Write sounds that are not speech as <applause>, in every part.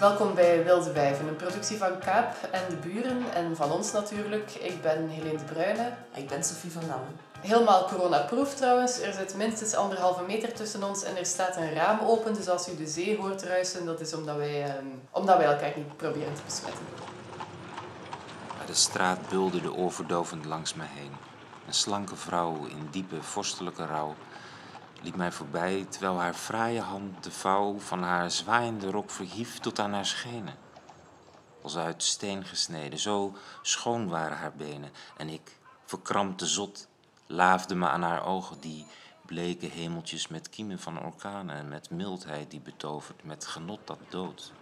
Welkom bij Wilde Wijven, een productie van Kaap en de buren en van ons natuurlijk. Ik ben Helene de Bruyne. Ik ben Sophie van Damme. Helemaal coronaproof trouwens. Er zit minstens anderhalve meter tussen ons en er staat een raam open. Dus als u de zee hoort ruisen, dat is omdat wij, eh, omdat wij elkaar niet proberen te besmetten. De straat bulderde oorverdovend langs me heen. Een slanke vrouw in diepe vorstelijke rouw liep mij voorbij terwijl haar fraaie hand de vouw van haar zwaaiende rok verhief tot aan haar schenen. Als uit steen gesneden, zo schoon waren haar benen en ik, verkrampte zot, laafde me aan haar ogen die bleke hemeltjes met kiemen van orkanen en met mildheid die betovert, met genot dat dood,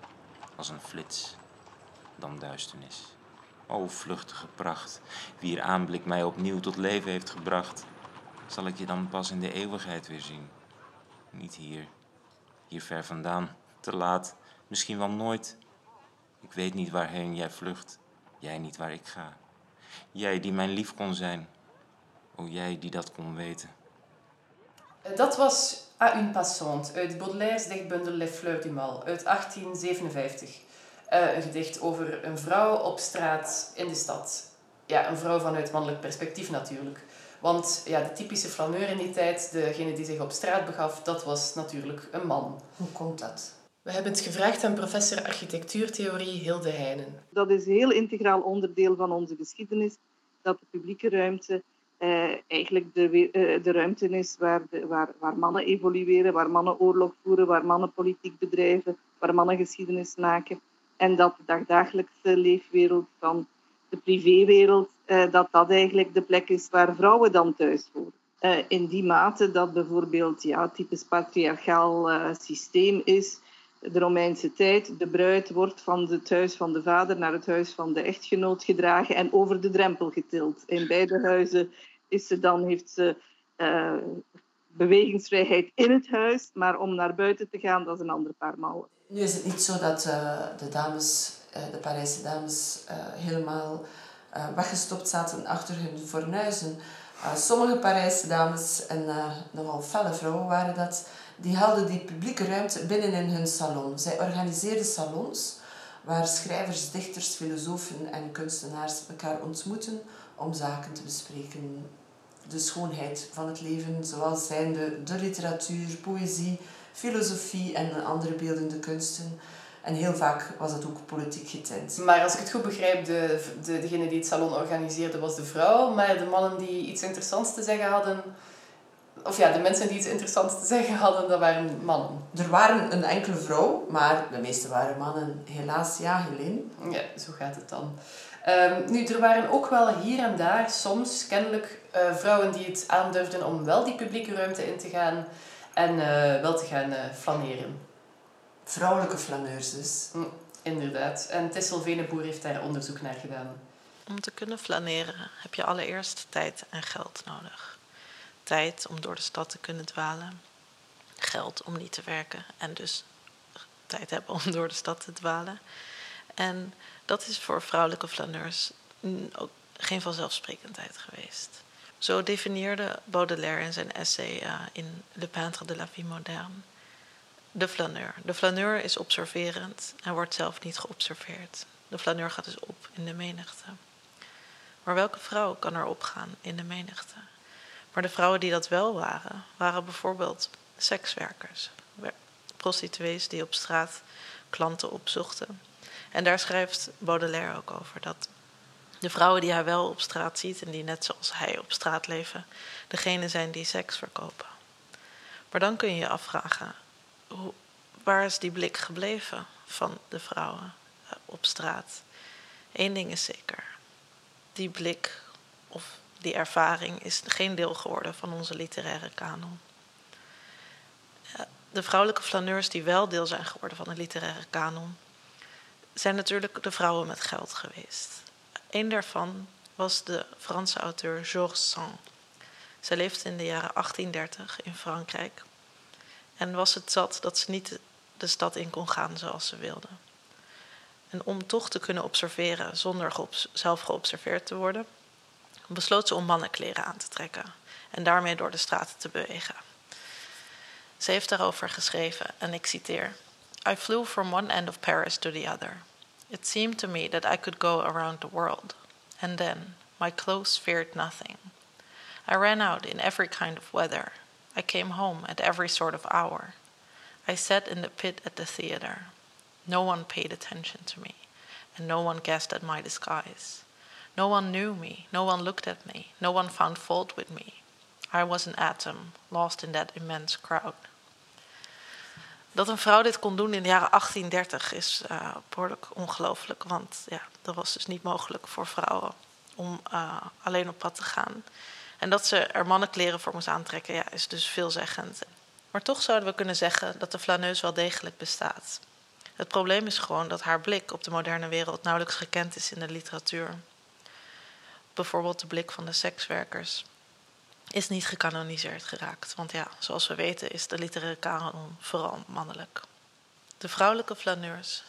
als een flits, dan duisternis. O vluchtige pracht, wier aanblik mij opnieuw tot leven heeft gebracht, zal ik je dan pas in de eeuwigheid weer zien? Niet hier, hier ver vandaan, te laat, misschien wel nooit. Ik weet niet waarheen jij vlucht, jij niet waar ik ga. Jij die mijn lief kon zijn, o jij die dat kon weten. Dat was A une passante uit Baudelaire's dichtbundel Les Fleurs du Mal uit 1857. Uh, een gedicht over een vrouw op straat in de stad. Ja, een vrouw vanuit mannelijk perspectief natuurlijk. Want ja, de typische flaneur in die tijd, degene die zich op straat begaf, dat was natuurlijk een man. Hoe komt dat? We hebben het gevraagd aan professor architectuurtheorie Hilde Heijnen. Dat is een heel integraal onderdeel van onze geschiedenis, dat de publieke ruimte eh, eigenlijk de, eh, de ruimte is waar, de, waar, waar mannen evolueren, waar mannen oorlog voeren, waar mannen politiek bedrijven, waar mannen geschiedenis maken. En dat de dagdagelijkse leefwereld van de privéwereld, dat dat eigenlijk de plek is waar vrouwen dan thuis horen. Uh, in die mate dat bijvoorbeeld ja, typisch patriarchaal uh, systeem is, de Romeinse tijd, de bruid wordt van het huis van de vader naar het huis van de echtgenoot gedragen en over de drempel getild. In beide huizen is ze dan, heeft ze bewegingsvrijheid in het huis, maar om naar buiten te gaan, dat is een ander paar mouwen. Nu is het niet zo dat de dames, de Parijse dames, helemaal weggestopt zaten achter hun fornuizen. sommige Parijse dames, en nogal felle vrouwen waren dat, die hadden die publieke ruimte binnen in hun salon. Zij organiseerden salons waar schrijvers, dichters, filosofen en kunstenaars elkaar ontmoeten om zaken te bespreken. De schoonheid van het leven, zoals zijnde de literatuur, poëzie, filosofie en andere beeldende kunsten. En heel vaak was het ook politiek getint. Maar als ik het goed begrijp, de, de, degene die het salon organiseerde was de vrouw. Maar de mannen die iets interessants te zeggen hadden... Of ja, de mensen die iets interessants te zeggen hadden, dat waren mannen. Er waren een enkele vrouw, maar de meeste waren mannen. Helaas, ja, Helene. Ja, zo gaat het dan. Um, nu, er waren ook wel hier en daar soms kennelijk uh, vrouwen die het aandurfden om wel die publieke ruimte in te gaan en uh, wel te gaan uh, flaneren. Vrouwelijke flaneurs dus. Mm, inderdaad. En Tessel Veneboer heeft daar onderzoek naar gedaan. Om te kunnen flaneren heb je allereerst tijd en geld nodig. Tijd om door de stad te kunnen dwalen. Geld om niet te werken en dus tijd hebben om door de stad te dwalen. En dat is voor vrouwelijke flaneurs ook geen vanzelfsprekendheid geweest. Zo definieerde Baudelaire in zijn essay uh, in Le Peintre de la Vie Moderne de flaneur. De flaneur is observerend en wordt zelf niet geobserveerd. De flaneur gaat dus op in de menigte. Maar welke vrouw kan er opgaan in de menigte? Maar de vrouwen die dat wel waren, waren bijvoorbeeld sekswerkers, prostituees die op straat klanten opzochten. En daar schrijft Baudelaire ook over dat de vrouwen die hij wel op straat ziet en die net zoals hij op straat leven, degene zijn die seks verkopen. Maar dan kun je je afvragen, waar is die blik gebleven van de vrouwen uh, op straat? Eén ding is zeker, die blik of die ervaring is geen deel geworden van onze literaire kanon. De vrouwelijke flaneurs die wel deel zijn geworden van de literaire kanon, zijn natuurlijk de vrouwen met geld geweest. Een daarvan was de Franse auteur Georges Sand. Zij leefde in de jaren 1830 in Frankrijk en was het zat dat ze niet de stad in kon gaan zoals ze wilde. En om toch te kunnen observeren zonder zelf geobserveerd te worden, besloot ze om mannenkleren aan te trekken en daarmee door de straten te bewegen. Ze heeft daarover geschreven, en ik citeer: I flew from one end of Paris to the other. It seemed to me that I could go around the world. And then, my clothes feared nothing. I ran out in every kind of weather. I came home at every sort of hour. I sat in the pit at the theater. No one paid attention to me, and no one guessed at my disguise. No one knew me, no one looked at me, no one found fault with me. I was an atom, lost in that immense crowd. Dat een vrouw dit kon doen in de jaren 1830 is uh, behoorlijk ongelooflijk. Want ja, dat was dus niet mogelijk voor vrouwen om uh, alleen op pad te gaan. En dat ze er mannenkleren voor moest aantrekken, ja, is dus veelzeggend. Maar toch zouden we kunnen zeggen dat de flaneus wel degelijk bestaat. Het probleem is gewoon dat haar blik op de moderne wereld nauwelijks gekend is in de literatuur. Bijvoorbeeld de blik van de sekswerkers is niet gecanoniseerd geraakt. Want ja, zoals we weten is de literaire kanon vooral mannelijk. De vrouwelijke flaneurs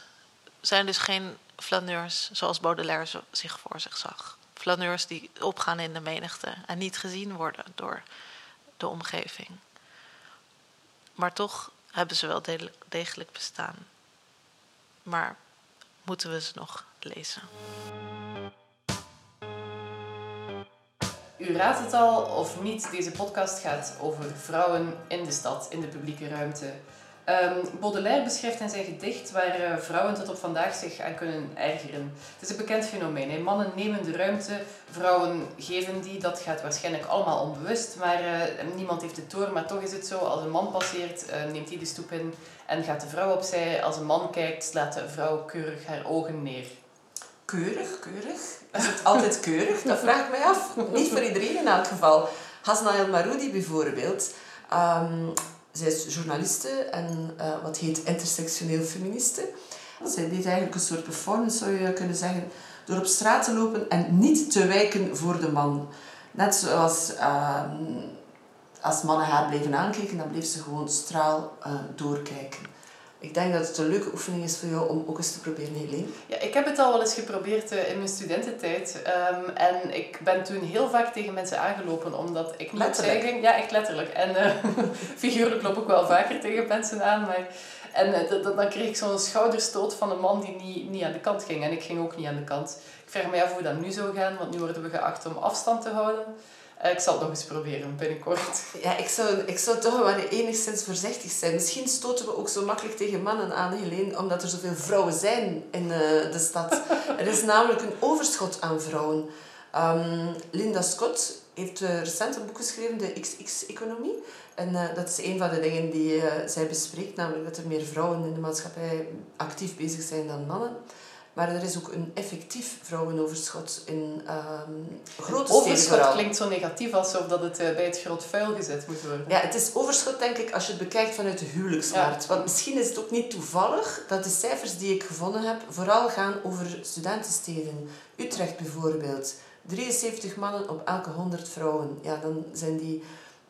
zijn dus geen flaneurs zoals Baudelaire zich voor zich zag. Flaneurs die opgaan in de menigte en niet gezien worden door de omgeving. Maar toch hebben ze wel degelijk bestaan. Maar moeten we ze nog lezen? U raadt het al of niet, deze podcast gaat over vrouwen in de stad, in de publieke ruimte. Um, Baudelaire beschrijft in zijn gedicht waar uh, vrouwen tot op vandaag zich aan kunnen ergeren. Het is een bekend fenomeen. Mannen nemen de ruimte, vrouwen geven die. Dat gaat waarschijnlijk allemaal onbewust, maar uh, niemand heeft het door. Maar toch is het zo, als een man passeert, uh, neemt hij de stoep in en gaat de vrouw opzij. Als een man kijkt, slaat de vrouw keurig haar ogen neer. Keurig, keurig? Is het altijd keurig? Dat vraag ik mij af. Niet voor iedereen in elk geval. Hasna El Maroudi bijvoorbeeld... Um, zij is journaliste en uh, wat heet intersectioneel feministe. Zij deed eigenlijk een soort performance, zou je kunnen zeggen, door op straat te lopen en niet te wijken voor de man. Net zoals uh, als mannen haar bleven aankijken, dan bleef ze gewoon straal uh, doorkijken. Ik denk dat het een leuke oefening is voor jou om ook eens te proberen, Helene. Ja, ik heb het al wel eens geprobeerd uh, in mijn studententijd. Um, en ik ben toen heel vaak tegen mensen aangelopen, omdat ik moet zeggen... Ja, echt letterlijk. En uh, <laughs> figuurlijk loop ik wel vaker tegen mensen aan, maar... En uh, dan kreeg ik zo'n schouderstoot van een man die niet, niet aan de kant ging. En ik ging ook niet aan de kant. Ik vraag me af hoe dat nu zou gaan, want nu worden we geacht om afstand te houden. Eh, ik zal het nog eens proberen binnenkort. <laughs> Ja, ik zou, ik zou toch wel enigszins voorzichtig zijn. Misschien stoten we ook zo makkelijk tegen mannen aan, Helene, omdat er zoveel vrouwen zijn in uh, de stad. <laughs> er is namelijk een overschot aan vrouwen. Um, Linda Scott heeft uh, recent een boek geschreven, de XX-economie. En uh, dat is een van de dingen die zij bespreekt, namelijk dat er meer vrouwen in de maatschappij actief bezig zijn dan mannen. Maar er is ook een effectief vrouwenoverschot in um, grote overschot steden Overschot klinkt zo negatief alsof dat het uh, bij het groot vuil gezet moet worden. Ja, het is overschot denk ik als je het bekijkt vanuit de huwelijksmarkt. Ja. Want misschien is het ook niet toevallig dat de cijfers die ik gevonden heb vooral gaan over studentensteden. Utrecht bijvoorbeeld. 73 mannen op elke 100 vrouwen. Ja, dan zijn die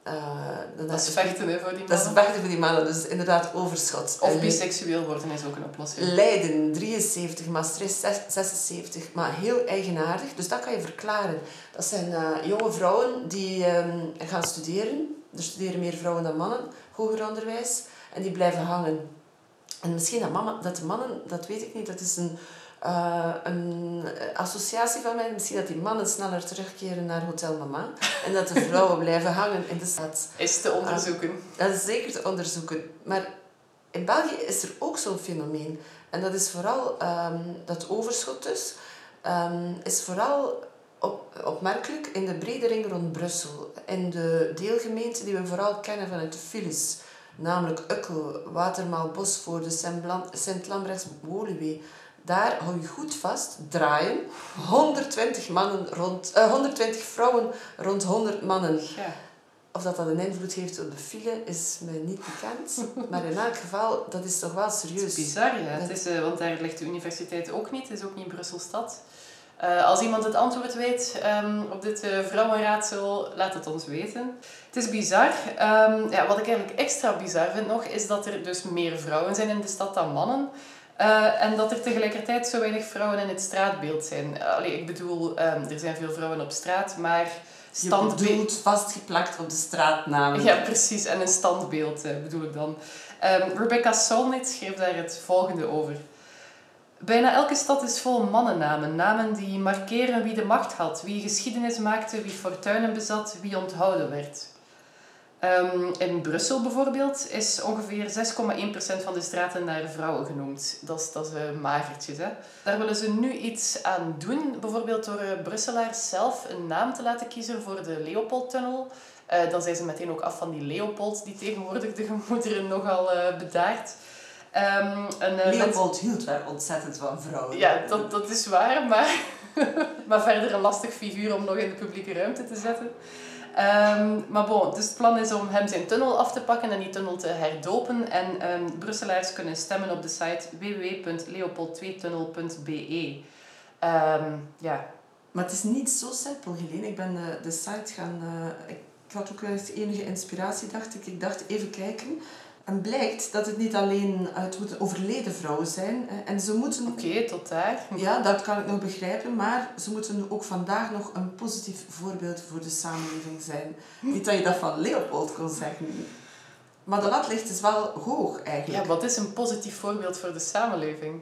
uh, dat, is vechten hè, voor die mannen. Dat is vechten voor die mannen, dus inderdaad overschot. Of biseksueel worden is ook een oplossing. Leiden 73, Maastricht 76, maar heel eigenaardig. Dus dat kan je verklaren. Dat zijn uh, jonge vrouwen die um, gaan studeren. Er studeren meer vrouwen dan mannen, hoger onderwijs. En die blijven hangen. En misschien dat, mama, dat de mannen, dat weet ik niet, dat is een uh, een associatie van mij. Misschien dat die mannen sneller terugkeren naar Hotel Mama. En dat de vrouwen <laughs> blijven hangen in de stad. Is te onderzoeken. Uh, dat is zeker te onderzoeken. Maar in België is er ook zo'n fenomeen. En dat is vooral um, dat overschot dus. Um, is vooral op, opmerkelijk in de brede ring rond Brussel. In de deelgemeenten die we vooral kennen vanuit de files. Namelijk Ukkel, Watermaal, Bosvoorde, Sint-Lambrechts, daar hou je goed vast, draaien. 120, mannen rond, uh, eh, 120 vrouwen rond 100 mannen. Ja. Of dat dat een invloed heeft op de file, is mij niet bekend. <laughs> Maar in elk geval, dat is toch wel serieus. Het is bizar, ja. Het is, uh, want daar ligt de universiteit ook niet. Het is ook niet Brussel-stad. Uh, als iemand het antwoord weet um, op dit uh, vrouwenraadsel, laat het ons weten. Het is bizar. Um, ja, wat ik eigenlijk extra bizar vind nog, is dat er dus meer vrouwen zijn in de stad dan mannen. Uh, en dat er tegelijkertijd zo weinig vrouwen in het straatbeeld zijn. Allee, ik bedoel, um, er zijn veel vrouwen op straat, maar standbeeld... Je vastgeplakt op de straatnaam. Ja, precies. En een standbeeld uh, bedoel ik dan. Ehm, Rebecca Solnit schreef daar het volgende over. Bijna elke stad is vol mannennamen. Namen die markeren wie de macht had, wie geschiedenis maakte, wie fortuinen bezat, wie onthouden werd. Ehm, in Brussel bijvoorbeeld is ongeveer 6,1% van de straten naar vrouwen genoemd. Dat is, dat is uh, magertjes. Hè? Daar willen ze nu iets aan doen. Bijvoorbeeld door uh, Brusselaars zelf een naam te laten kiezen voor de Leopoldtunnel. Uh, dan zijn ze meteen ook af van die Leopold, die tegenwoordig de gemoederen nogal bedaart. Um, Leopold hield wel ontzettend van vrouwen. Ja, dat, dat is waar, maar, <laughs> maar verder een lastig figuur om nog in de publieke ruimte te zetten. Um, maar bon, dus het plan is om hem zijn tunnel af te pakken en die tunnel te herdopen. En um, Brusselaars kunnen stemmen op de site www.leopold2tunnel.be. Um, ja. Maar het is niet zo simpel, Helene. Ik ben de, eh, de site gaan... Uh, ik had ook eens enige inspiratie, dacht ik. Ik dacht, even kijken. En blijkt dat het niet alleen het moeten overleden vrouwen zijn. En ze moeten... Oké, tot daar. Ja, dat kan ik nog begrijpen. Maar ze moeten ook vandaag nog een positief voorbeeld voor de samenleving zijn. Niet dat je dat van Leopold kon zeggen. Maar de lat ligt dus wel hoog eigenlijk. Ja, wat is een positief voorbeeld voor de samenleving?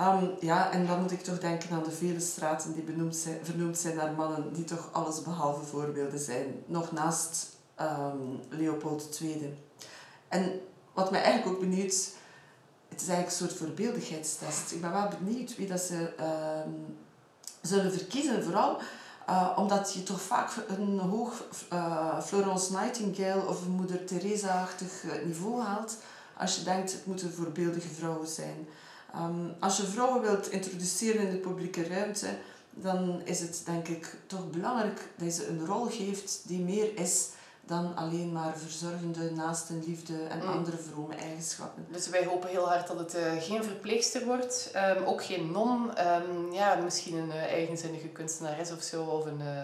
Um, ja, en dan moet ik toch denken aan de vele straten die benoemd zijn, vernoemd zijn naar mannen die toch alles behalve voorbeelden zijn. Nog naast um, Leopold II. En wat mij eigenlijk ook benieuwt, het is eigenlijk een soort voorbeeldigheidstest. Ik ben wel benieuwd wie dat ze uh, zullen verkiezen, vooral uh, omdat je toch vaak een hoog uh, Florence Nightingale of moeder Teresa-achtig eh, niveau haalt als je denkt het moeten voorbeeldige vrouwen zijn. Um, als je vrouwen wilt introduceren in de publieke ruimte, dan is het denk ik toch belangrijk dat je ze een rol geeft die meer is dan alleen maar verzorgende, naastenliefde en mm. andere vrome eigenschappen. Dus wij hopen heel hard dat het uh, geen verpleegster wordt, um, ook geen non, um, ja, misschien een uh, eigenzinnige kunstenares of zo, of een, uh,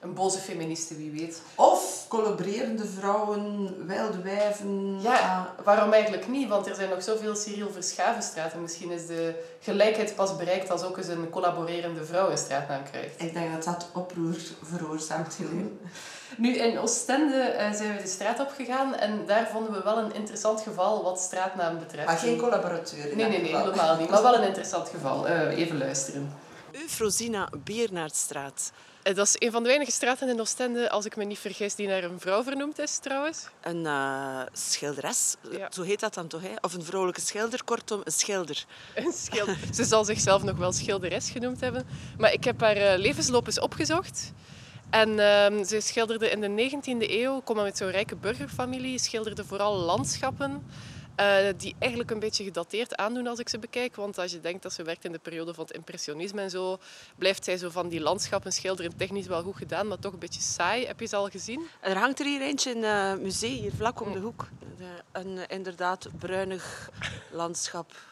een boze feministe, wie weet. Of collaborerende vrouwen, wilde wijven. Ja, waarom eigenlijk niet? Want er zijn nog zoveel Cyril Verschavenstraten. Misschien is de gelijkheid pas bereikt als ook eens een collaborerende vrouw een straatnaam krijgt. Ik denk dat dat oproer veroorzaakt, Helene. <laughs> Nu, in Oostende uh, zijn we de straat opgegaan en daar vonden we wel een interessant geval wat straatnaam betreft. Maar geen collaborateur? Nee, nee, nee, helemaal niet. Maar wel een interessant geval. Uh, even luisteren. Eufrosina Biernaardstraat. Eh, dat is een van de weinige straten in Oostende, als ik me niet vergis, die naar een vrouw vernoemd is trouwens. Een uh, schilderes, zo heet dat dan toch? Hè? Of een vrouwelijke schilder, kortom, een schilder. <laughs> Een schilder. Ze zal zichzelf nog wel schilderes genoemd hebben. Maar ik heb haar uh, levensloop eens opgezocht. En um, ze schilderde in de 19e eeuw, kom met zo'n rijke burgerfamilie, schilderde vooral landschappen. Uh, die eigenlijk een beetje gedateerd aandoen als ik ze bekijk. Want als je denkt dat ze werkt in de periode van het impressionisme en zo, blijft zij zo van die landschappen schilderen technisch wel goed gedaan, maar toch een beetje saai. Heb je ze al gezien? Er hangt er hier eentje in het uh, museum, hier vlak om de hoek. Een inderdaad bruinig landschap.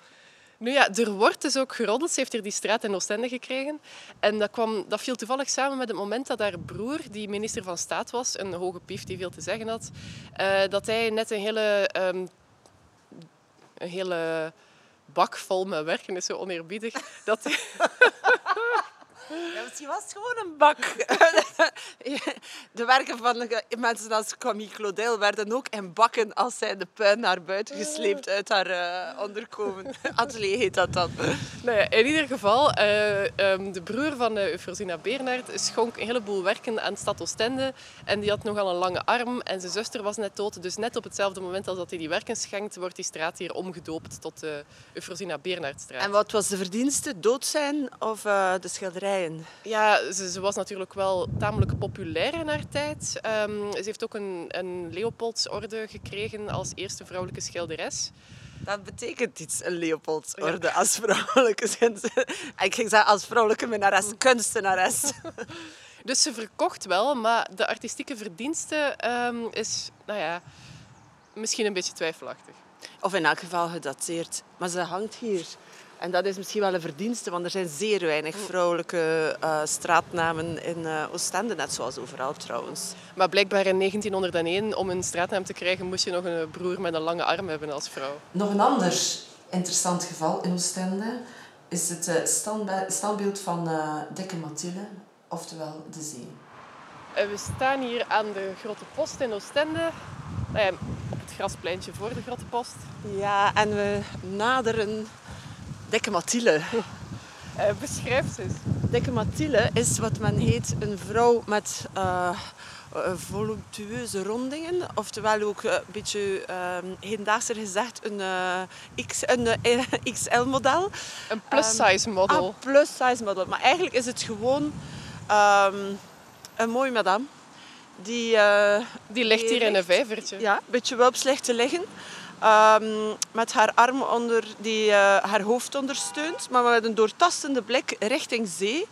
Nu ja, er wordt dus ook geroddeld. Ze heeft hier die straat in Oostende gekregen. En dat, kwam, dat viel toevallig samen met het moment dat haar broer, die minister van Staat was, een hoge pief die veel te zeggen had, uh, dat hij net een hele, um, een hele bak vol met werken is zo oneerbiedig. dat <laughs> Ja, misschien was het gewoon een bak. <laughs> De werken van mensen als Camille Claudel werden ook in bakken als zij de puin naar buiten gesleept uit haar uh, onderkomen. <laughs> Atelier heet dat dan. Nou ja, in ieder geval, uh, um, de broer van uh, Eufrosina Bernhard schonk een heleboel werken aan stad Oostende. En die had nogal een lange arm en zijn zuster was net dood. Dus net op hetzelfde moment als dat hij die werken schenkt, wordt die straat hier omgedoopt tot de Eufrosina Bernhardstraat. En wat was de verdienste? Dood zijn of de schilderij? Ja, ze, ze, was natuurlijk wel tamelijk populair in haar tijd. Um, ze heeft ook een, een Leopoldsorde gekregen als eerste vrouwelijke schilderes. Dat betekent iets, een Leopoldsorde ja. als vrouwelijke Ik ging zeggen als vrouwelijke minnares, <laughs> kunstenares. Dus ze verkocht wel, maar de artistieke verdienste um, is, nou ja, misschien een beetje twijfelachtig. Of in elk geval gedateerd. Maar ze hangt hier. En dat is misschien wel een verdienste, want er zijn zeer weinig vrouwelijke uh, straatnamen in uh, Oostende, net zoals overal trouwens. Maar blijkbaar in 1901, om een straatnaam te krijgen, moest je nog een broer met een lange arm hebben als vrouw. Nog een ander interessant geval in Oostende is het uh, standbeeld van Dikke Mathilde, oftewel de zee. We staan hier aan de Grote Post in Oostende. nou ja, op het graspleintje voor de Grote Post. Ja, en we naderen Dikke Mathilde. Uh, beschrijf ze eens. Dikke Mathilde is wat men heet een vrouw met uh, voluptueuze rondingen. Oftewel ook een beetje hedendaagser gezegd een, X, een <laughs> XL-model. Een plus-size model. Um, ah, plus-size model. Maar eigenlijk is het gewoon um, een mooie madame. Die, die ligt hier in een vijvertje. Ja, een beetje wulps ligt te liggen. Um, met haar arm onder die uh, haar hoofd ondersteunt, maar met een doortastende blik richting zee.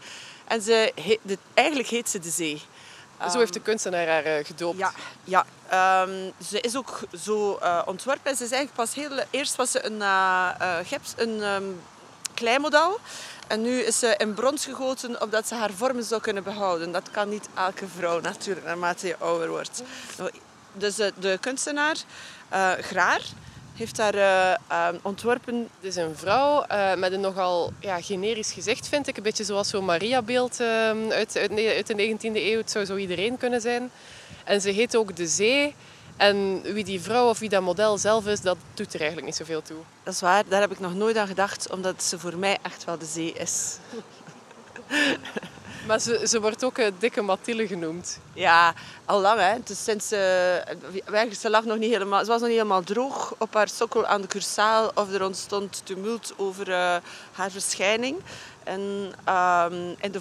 En ze, de, eigenlijk heet ze de zee. Um, zo heeft de kunstenaar haar uh, gedoopt. Ja, ja. Um, ze is ook zo uh, ontworpen. Ze is eigenlijk pas heel... Eerst was ze een, gips, een kleimodel. En nu is ze in brons gegoten omdat ze haar vormen zou kunnen behouden. Dat kan niet elke vrouw natuurlijk, naarmate je ouder wordt. Dus de kunstenaar uh, Graar heeft daar uh, ontworpen. Het is een vrouw uh, met een nogal ja, generisch gezicht, vind ik. Een beetje zoals zo'n Maria-beeld uit, uit, uit, de 19e eeuw. Het zou zo iedereen kunnen zijn. En ze heet ook De Zee. En wie die vrouw of wie dat model zelf is, dat doet er eigenlijk niet zoveel toe. Dat is waar, daar heb ik nog nooit aan gedacht, omdat ze voor mij echt wel de zee is. Maar ze, ze wordt ook uh, dikke Mathilde genoemd. Ja, al lang hè. Dus sinds, uh, ze, lag nog niet helemaal, ze was nog niet helemaal droog op haar sokkel aan de cursaal. Of er ontstond tumult over uh, haar verschijning. En um, in de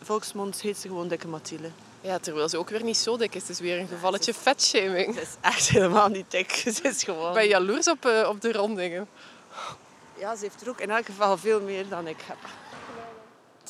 volksmond heet ze gewoon dikke Mathilde. Ja, terwijl ze ook weer niet zo dik is. Het is weer een gevalletje vetshaming. Ze is echt helemaal niet dik. <laughs> Ze is gewoon... Ik ben jaloers op, op de rondingen. Ja, ze heeft er ook in elk geval veel meer dan ik heb.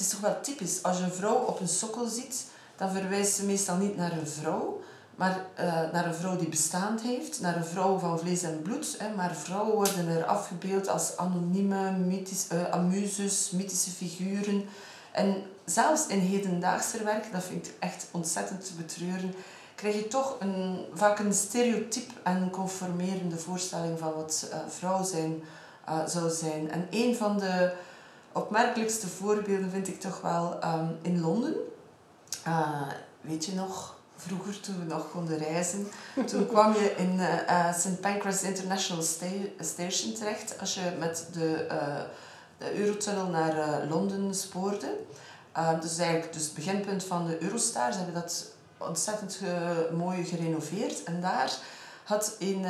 Is toch wel typisch. Als je een vrouw op een sokkel ziet, dan verwijst ze meestal niet naar een vrouw, maar uh, naar een vrouw die bestaand heeft, naar een vrouw van vlees en bloed. Hè. Maar vrouwen worden er afgebeeld als anonieme, mythisch, amuses, mythische figuren. En zelfs in hedendaagse werk, dat vind ik echt ontzettend te betreuren, krijg je toch een, vaak een stereotyp en conformerende voorstelling van wat uh, vrouw zijn zou zijn. En een van de opmerkelijkste voorbeelden vind ik toch wel um, in Londen. Uh, weet je nog, vroeger toen we nog konden reizen, toen kwam je in uh, uh, St. Pancras International Sta Station terecht als je met de, de Eurotunnel naar Londen spoorde. dus eigenlijk dus het beginpunt van de Eurostar. Ze hebben dat ontzettend mooi gerenoveerd. En daar had, in,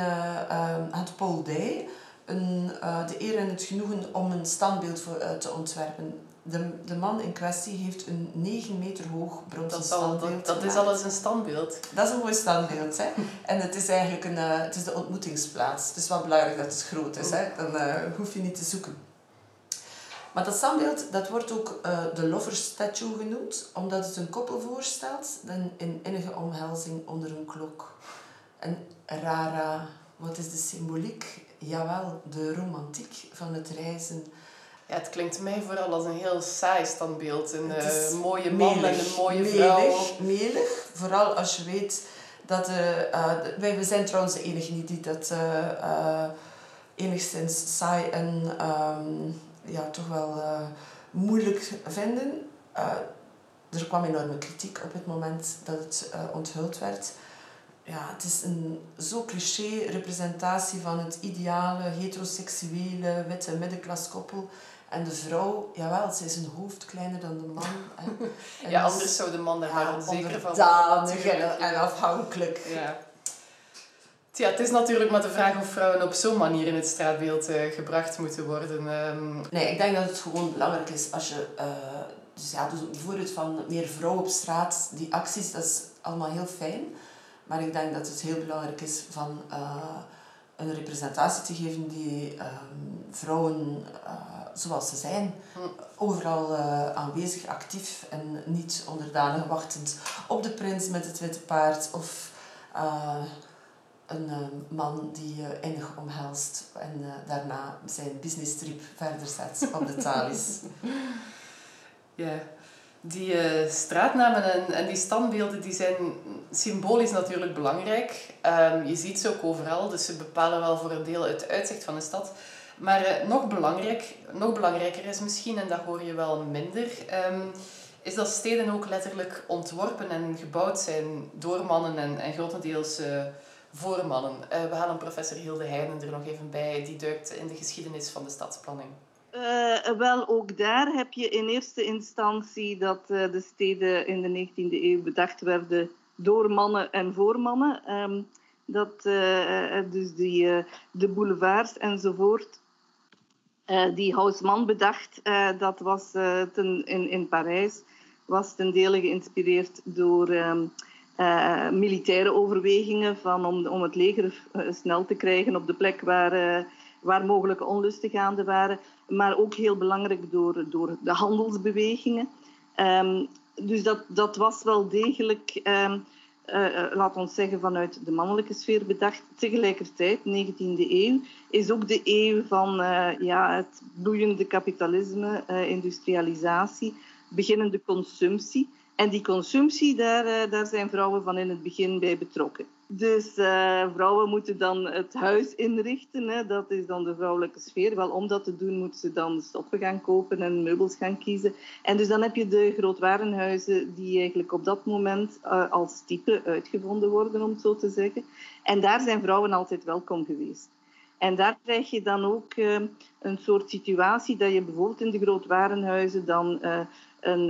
had Paul Day een, uh, de eer en het genoegen om een standbeeld voor, uh, te ontwerpen. De, de man in kwestie heeft een 9 meter hoog bronzen dat standbeeld. Dat, dat is alles een standbeeld. Dat is een mooi standbeeld. Hè? <laughs> En het is eigenlijk een, uh, het is de ontmoetingsplaats. Het is wel belangrijk dat het groot is. Hè? Dan hoef je niet te zoeken. Maar dat standbeeld dat wordt ook de Lover Statue genoemd, omdat het een koppel voorstelt in innige omhelzing onder een klok. En rara, wat is de symboliek? Jawel, de romantiek van het reizen. Ja, het klinkt mij vooral als een heel saai standbeeld. Een uh, mooie man en een mooie vrouw. Melig, vooral als je weet dat... Uh, wij we zijn trouwens de enige niet die dat uh, enigszins saai en um, ja, toch wel moeilijk vinden. er kwam enorme kritiek op het moment dat het onthuld werd ja, het is een zo cliché representatie van het ideale heteroseksuele witte middenklaskoppel. En de vrouw, jawel, ze is een hoofd kleiner dan de man. <laughs> En ja, anders zou de man daar maar onzeker van zijn. En, en afhankelijk. Ja. Ja, het is natuurlijk maar de vraag of vrouwen op zo'n manier in het straatbeeld uh, gebracht moeten worden. Um... Nee, ik denk dat het gewoon belangrijk is als je... Uh, dus ja, dus bijvoorbeeld van meer vrouwen op straat, die acties, dat is allemaal heel fijn. Maar ik denk dat het heel belangrijk is van uh, een representatie te geven die um, vrouwen uh, zoals ze zijn, hm. overal uh, aanwezig, actief en niet onderdanig wachtend op de prins met het witte paard of een man die je innig omhelst en daarna zijn business trip verder zet op de Thalys. <laughs> Ja die uh, straatnamen en, en die standbeelden die zijn symbolisch natuurlijk belangrijk. Um, je ziet ze ook overal, dus ze bepalen wel voor een deel het uitzicht van de stad. Maar uh, nog, belangrijk, nog belangrijker is misschien, en dat hoor je wel minder, um, is dat steden ook letterlijk ontworpen en gebouwd zijn door mannen en, en grotendeels uh, voor mannen. We halen professor Hilde Heijnen er nog even bij. Die duikt in de geschiedenis van de stadsplanning. Uh, wel, ook daar heb je in eerste instantie dat uh, de steden in de 19e eeuw bedacht werden door mannen en voor mannen. Um, dat, dus die, de boulevards enzovoort, die Haussmann bedacht, dat was ten, in, in Parijs, was ten dele geïnspireerd door um, militaire overwegingen van om, om het leger snel te krijgen op de plek waar waar mogelijke onlusten gaande waren, maar ook heel belangrijk door, door de handelsbewegingen. Um, dus dat, dat was wel degelijk, um, uh, laat ons zeggen, vanuit de mannelijke sfeer bedacht. Tegelijkertijd, 19e eeuw, is ook de eeuw van uh, ja, het bloeiende kapitalisme, uh, industrialisatie, beginnende consumptie. En die consumptie, daar, daar zijn vrouwen van in het begin bij betrokken. Dus uh, vrouwen moeten dan het huis inrichten. Hè. Dat is dan de vrouwelijke sfeer. Wel, om dat te doen moeten ze dan stoffen gaan kopen en meubels gaan kiezen. En dus dan heb je de grootwarenhuizen die eigenlijk op dat moment uh, als type uitgevonden worden, om het zo te zeggen. En daar zijn vrouwen altijd welkom geweest. En daar krijg je dan ook uh, een soort situatie dat je bijvoorbeeld in de grootwarenhuizen dan een,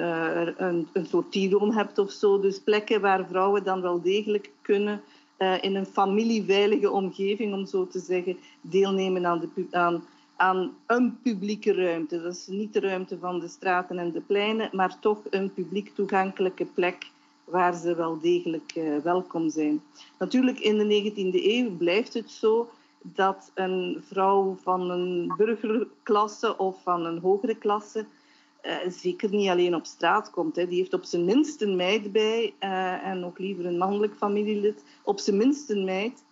een, een soort tieroom hebt of zo. Dus plekken waar vrouwen dan wel degelijk kunnen in een familieveilige omgeving, om zo te zeggen, deelnemen aan, de, aan, aan een publieke ruimte. Dat is niet de ruimte van de straten en de pleinen, maar toch een publiek toegankelijke plek waar ze wel degelijk uh, welkom zijn. Natuurlijk, in de 19e eeuw blijft het zo dat een vrouw van een burgerklasse of van een hogere klasse uh, zeker niet alleen op straat komt. Hè. Die heeft op zijn minst een meid bij, uh, en ook liever een mannelijk familielid, op zijn minst een meid.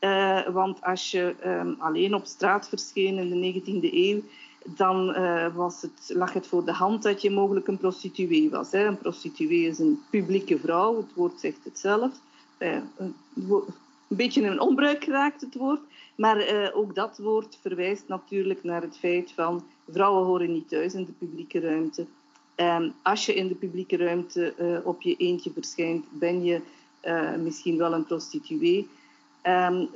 Uh, want als je um, alleen op straat verscheen in de 19e eeuw, dan was het, lag het voor de hand dat je mogelijk een prostituee was. Hè. Een prostituee is een publieke vrouw, het woord zegt het zelf. een beetje in onbruik geraakt, het woord. Maar uh, ook dat woord verwijst natuurlijk naar het feit van vrouwen horen niet thuis in de publieke ruimte. Als je in de publieke ruimte uh, op je eentje verschijnt, ben je uh, misschien wel een prostituee. Um,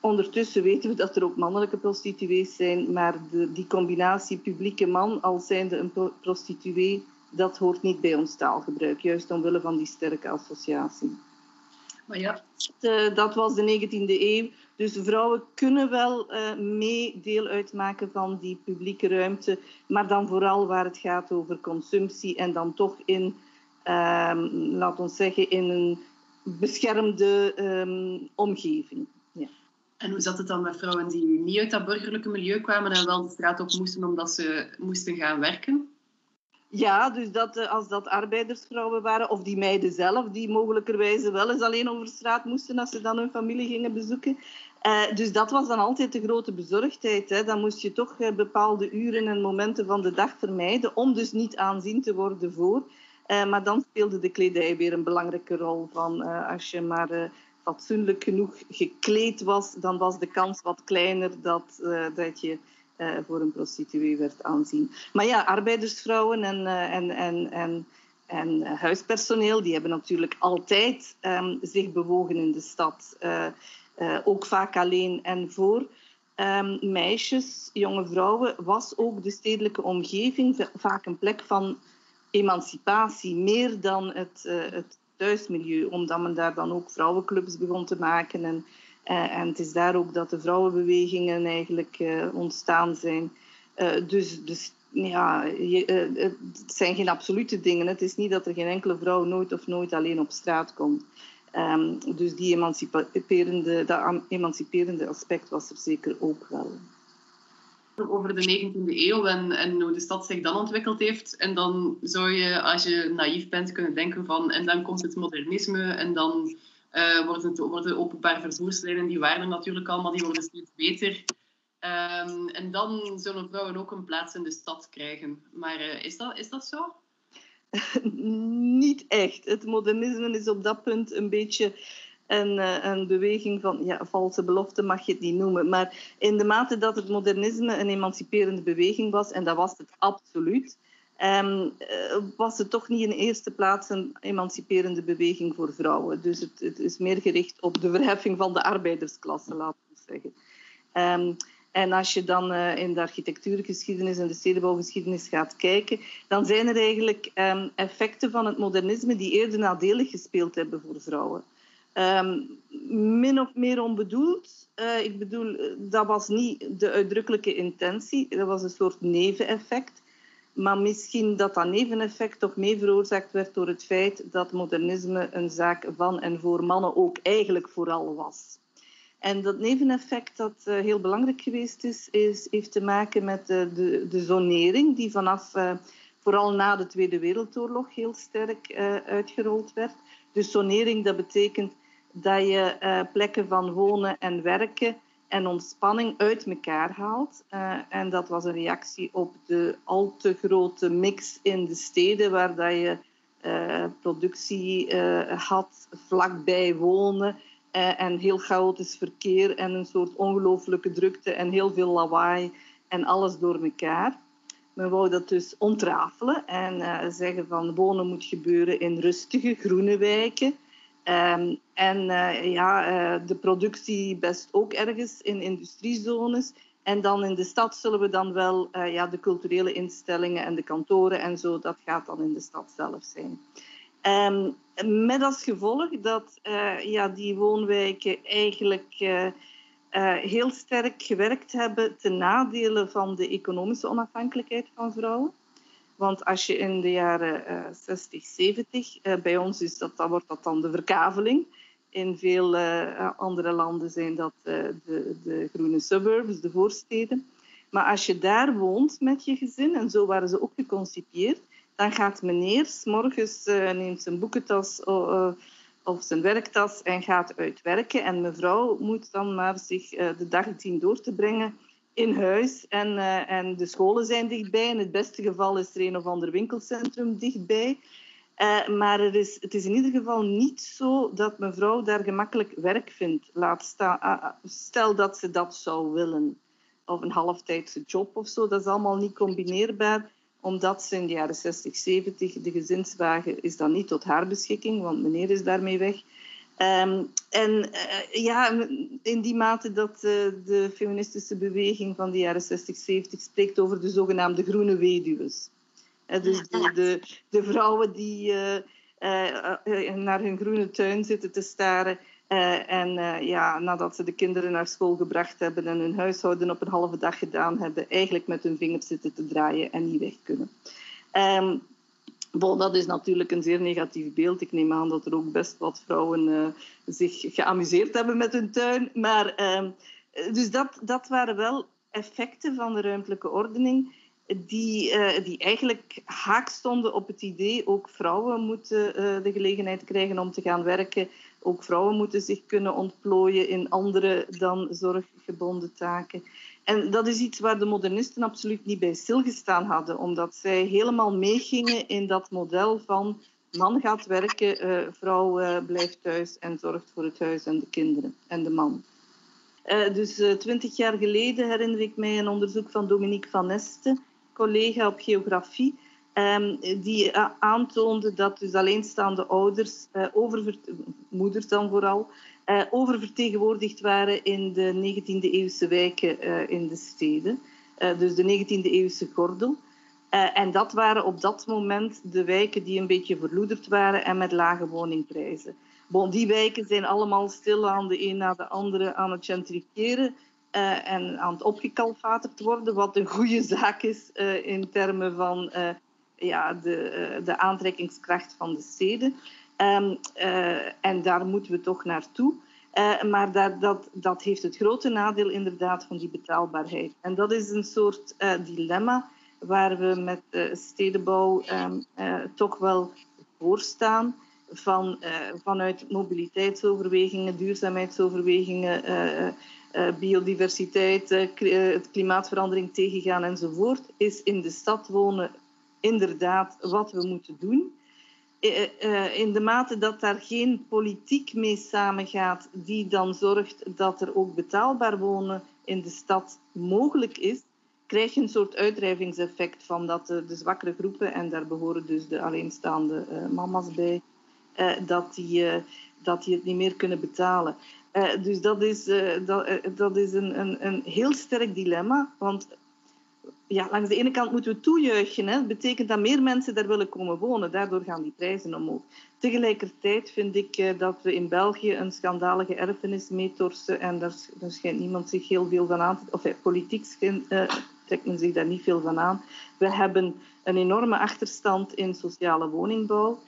ondertussen weten we dat er ook mannelijke prostituees zijn, maar de, die combinatie publieke man als zijnde een pro prostituee, dat hoort niet bij ons taalgebruik, juist omwille van die sterke associatie. Maar ja, dat was de 19e eeuw. Dus vrouwen kunnen wel uh, mee deel uitmaken van die publieke ruimte, maar dan vooral waar het gaat over consumptie en dan toch in, um, laat ons zeggen, in een beschermde um, omgeving. Ja. En hoe zat het dan met vrouwen die niet uit dat burgerlijke milieu kwamen en wel de straat op moesten omdat ze moesten gaan werken? Ja, dus dat, eh, als dat arbeidersvrouwen waren, of die meiden zelf, die mogelijkerwijze wel eens alleen over straat moesten als ze dan hun familie gingen bezoeken. Uh, dus dat was dan altijd de grote bezorgdheid. Hè. Dan moest je toch uh, bepaalde uren en momenten van de dag vermijden, om dus niet aanzien te worden voor. Uh, maar dan speelde de kledij weer een belangrijke rol. Van, als je maar fatsoenlijk genoeg gekleed was, dan was de kans wat kleiner dat, dat je voor een prostituee werd aanzien. Maar ja, arbeidersvrouwen en, en, en, en, en huispersoneel, die hebben natuurlijk altijd um, zich bewogen in de stad. Uh, ook vaak alleen en voor um, meisjes, jonge vrouwen, was ook de stedelijke omgeving vaak een plek van emancipatie, meer dan het, uh, het thuismilieu, omdat men daar dan ook vrouwenclubs begon te maken. En, uh, en het is daar ook dat de vrouwenbewegingen eigenlijk ontstaan zijn. dus, dus ja, het zijn geen absolute dingen. Het is niet dat er geen enkele vrouw nooit of nooit alleen op straat komt. Um, dus die emanciperende, dat emanciperende aspect was er zeker ook wel. Over de 19e eeuw en, en hoe de stad zich dan ontwikkeld heeft. En dan zou je, als je naïef bent, kunnen denken van... En dan komt het modernisme en dan uh, worden, het, worden openbaar vervoerslijnen... Die waren natuurlijk allemaal, die worden steeds beter. Um, en dan zullen vrouwen ook een plaats in de stad krijgen. Maar uh, is, dat, is dat zo? <laughs> niet echt. Het modernisme is op dat punt een beetje een, eh, een beweging van ja, valse belofte, mag je het niet noemen. Maar in de mate dat het modernisme een emanciperende beweging was, en dat was het absoluut, um, was het toch niet in eerste plaats een emanciperende beweging voor vrouwen. Dus het, het is meer gericht op de verheffing van de arbeidersklasse, laten we zeggen. Um, en als je dan uh, in de architectuurgeschiedenis en de stedenbouwgeschiedenis gaat kijken, dan zijn er eigenlijk um, effecten van het modernisme die eerder nadelig gespeeld hebben voor vrouwen. Um, min of meer onbedoeld. Uh, ik bedoel, dat was niet de uitdrukkelijke intentie. Dat was een soort neveneffect. Maar misschien dat dat neveneffect toch mee veroorzaakt werd door het feit dat modernisme een zaak van en voor mannen ook eigenlijk vooral was. En dat neveneffect dat uh, heel belangrijk geweest is, heeft te maken met de, de zonering die vanaf uh, vooral na de Tweede Wereldoorlog heel sterk uitgerold werd. Dus zonering dat betekent dat je plekken van wonen en werken en ontspanning uit elkaar haalt. en dat was een reactie op de al te grote mix in de steden, waar dat je productie had, vlakbij wonen eh, en heel chaotisch verkeer en een soort ongelooflijke drukte en heel veel lawaai en alles door elkaar. Men wou dat dus ontrafelen en uh, zeggen van wonen moet gebeuren in rustige, groene wijken. Um, en uh, ja, de productie best ook ergens in industriezones. En dan in de stad zullen we dan wel ja, de culturele instellingen en de kantoren en zo, dat gaat dan in de stad zelf zijn. Um, met als gevolg dat uh, ja, die woonwijken eigenlijk uh, uh, heel sterk gewerkt hebben ten nadele van de economische onafhankelijkheid van vrouwen. Want als je in de jaren 60, 70, bij ons is dat, dan wordt dat dan de verkaveling. In veel andere landen zijn dat de, de groene suburbs, de voorsteden. Maar als je daar woont met je gezin, en zo waren ze ook geconcipieerd, dan gaat meneer morgens uh, neemt zijn boekentas uh, of zijn werktas en gaat uitwerken. En mevrouw moet dan maar zich uh, de dag zien door te brengen in huis. En, en de scholen zijn dichtbij. In het beste geval is er een of ander winkelcentrum dichtbij. maar er is, het is in ieder geval niet zo dat mevrouw daar gemakkelijk werk vindt. Laat staan, stel dat ze dat zou willen. Of een halftijdse job of zo. Dat is allemaal niet combineerbaar omdat ze in de jaren 60, 70, de gezinswagen is dan niet tot haar beschikking, want meneer is daarmee weg. Um, en uh, ja, in die mate dat uh, de feministische beweging van de jaren 60, 70 spreekt over de zogenaamde groene weduws. Uh, dus de, de, de, vrouwen die naar hun groene tuin zitten te staren uh, en uh, ja, nadat ze de kinderen naar school gebracht hebben en hun huishouden op een halve dag gedaan hebben, eigenlijk met hun vingers zitten te draaien en niet weg kunnen. Bon, dat is natuurlijk een zeer negatief beeld. Ik neem aan dat er ook best wat vrouwen uh, zich geamuseerd hebben met hun tuin. Maar, um, dus dat, dat waren wel effecten van de ruimtelijke ordening die, die eigenlijk haak stonden op het idee ook vrouwen moeten de gelegenheid krijgen om te gaan werken ook vrouwen moeten zich kunnen ontplooien in andere dan zorggebonden taken. En dat is iets waar de modernisten absoluut niet bij stilgestaan hadden, omdat zij helemaal meegingen in dat model van man gaat werken, uh, vrouw uh, blijft thuis en zorgt voor het huis en de kinderen en de man. Uh, dus twintig jaar geleden herinner ik mij een onderzoek van Dominique van Este, collega op geografie, Um, die uh, aantoonde dat dus alleenstaande ouders, uh, moeders dan vooral, uh, oververtegenwoordigd waren in de 19e eeuwse wijken in de steden. dus de 19e eeuwse gordel. en dat waren op dat moment de wijken die een beetje verloederd waren en met lage woningprijzen. Bon, die wijken zijn allemaal stil aan de een na de andere aan het gentrifiëren. en aan het opgekalfaterd worden, wat een goede zaak is in termen van ja, de, eh, de aantrekkingskracht van de steden. Um, uh, en daar moeten we toch naartoe. Uh, maar dat, dat, dat heeft het grote nadeel inderdaad van die betaalbaarheid. En dat is een soort dilemma waar we met stedenbouw um, toch wel voor staan. Van, vanuit mobiliteitsoverwegingen, duurzaamheidsoverwegingen, biodiversiteit, klimaatverandering tegengaan enzovoort, is in de stad wonen inderdaad wat we moeten doen. Eh, eh, in de mate dat daar geen politiek mee samengaat, die dan zorgt dat er ook betaalbaar wonen in de stad mogelijk is, krijg je een soort uitdrijvingseffect van dat de, zwakkere groepen, en daar behoren dus de alleenstaande uh, mama's bij, dat, die, dat die het niet meer kunnen betalen. dus dat is, dat, dat is een, een, een heel sterk dilemma, want ja, langs de ene kant moeten we toejuichen. Hè. Dat betekent dat meer mensen daar willen komen wonen. Daardoor gaan die prijzen omhoog. Tegelijkertijd vind ik eh, dat we in België een schandalige erfenis meetorsen. En daar, schijnt niemand zich heel veel van aan te... Of politiek schijnt, uh, trekt men zich daar niet veel van aan. We hebben een enorme achterstand in sociale woningbouw.